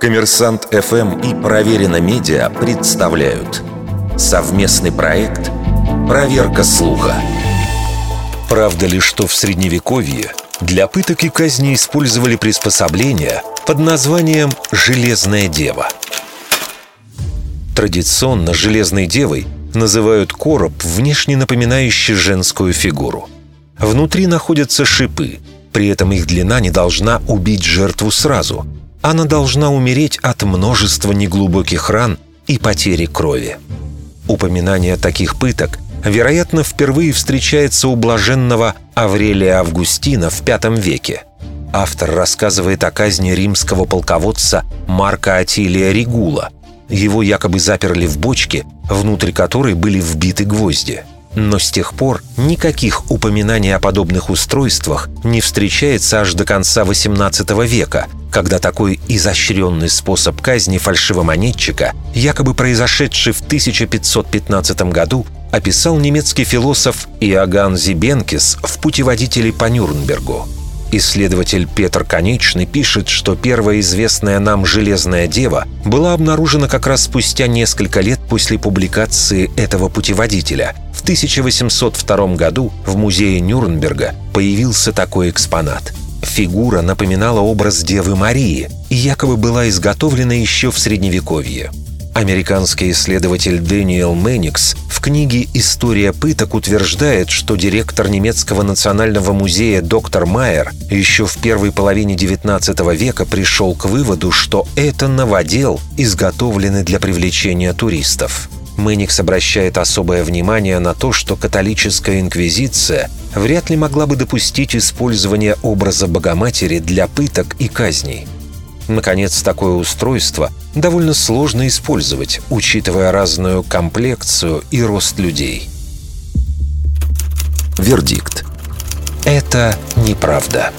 Коммерсант ФМ и Проверено Медиа представляют совместный проект «Проверка слуха». Правда ли, что в Средневековье для пыток и казни использовали приспособления под названием «железная дева»? Традиционно «железной девой» называют короб, внешне напоминающий женскую фигуру. Внутри находятся шипы, при этом их длина не должна убить жертву сразу. Она должна умереть от множества неглубоких ран и потери крови. Упоминание таких пыток, вероятно, впервые встречается у блаженного Аврелия Августина в V веке. Автор рассказывает о казни римского полководца Марка Атилия Регула. Его якобы заперли в бочке, внутрь которой были вбиты гвозди. Но с тех пор никаких упоминаний о подобных устройствах не встречается аж до конца XVIII века, когда такой изощренный способ казни фальшивомонетчика, якобы произошедший в 1515 году, описал немецкий философ Иоганн Зибенкис в «Путеводителе по Нюрнбергу». Исследователь Петр Конечный пишет, что первая известная нам «Железная дева» была обнаружена как раз спустя несколько лет после публикации этого путеводителя. В 1802 году в музее Нюрнберга появился такой экспонат. Фигура напоминала образ Девы Марии и якобы была изготовлена еще в Средневековье. Американский исследователь Дэниел Мэникс в книге «История пыток» утверждает, что директор немецкого национального музея доктор Майер еще в первой половине XIX века пришел к выводу, что это новодел, изготовленный для привлечения туристов. Мэникс обращает особое внимание на то, что католическая инквизиция вряд ли могла бы допустить использование образа Богоматери для пыток и казней. Наконец, такое устройство довольно сложно использовать, учитывая разную комплекцию и рост людей. Вердикт. Это неправда.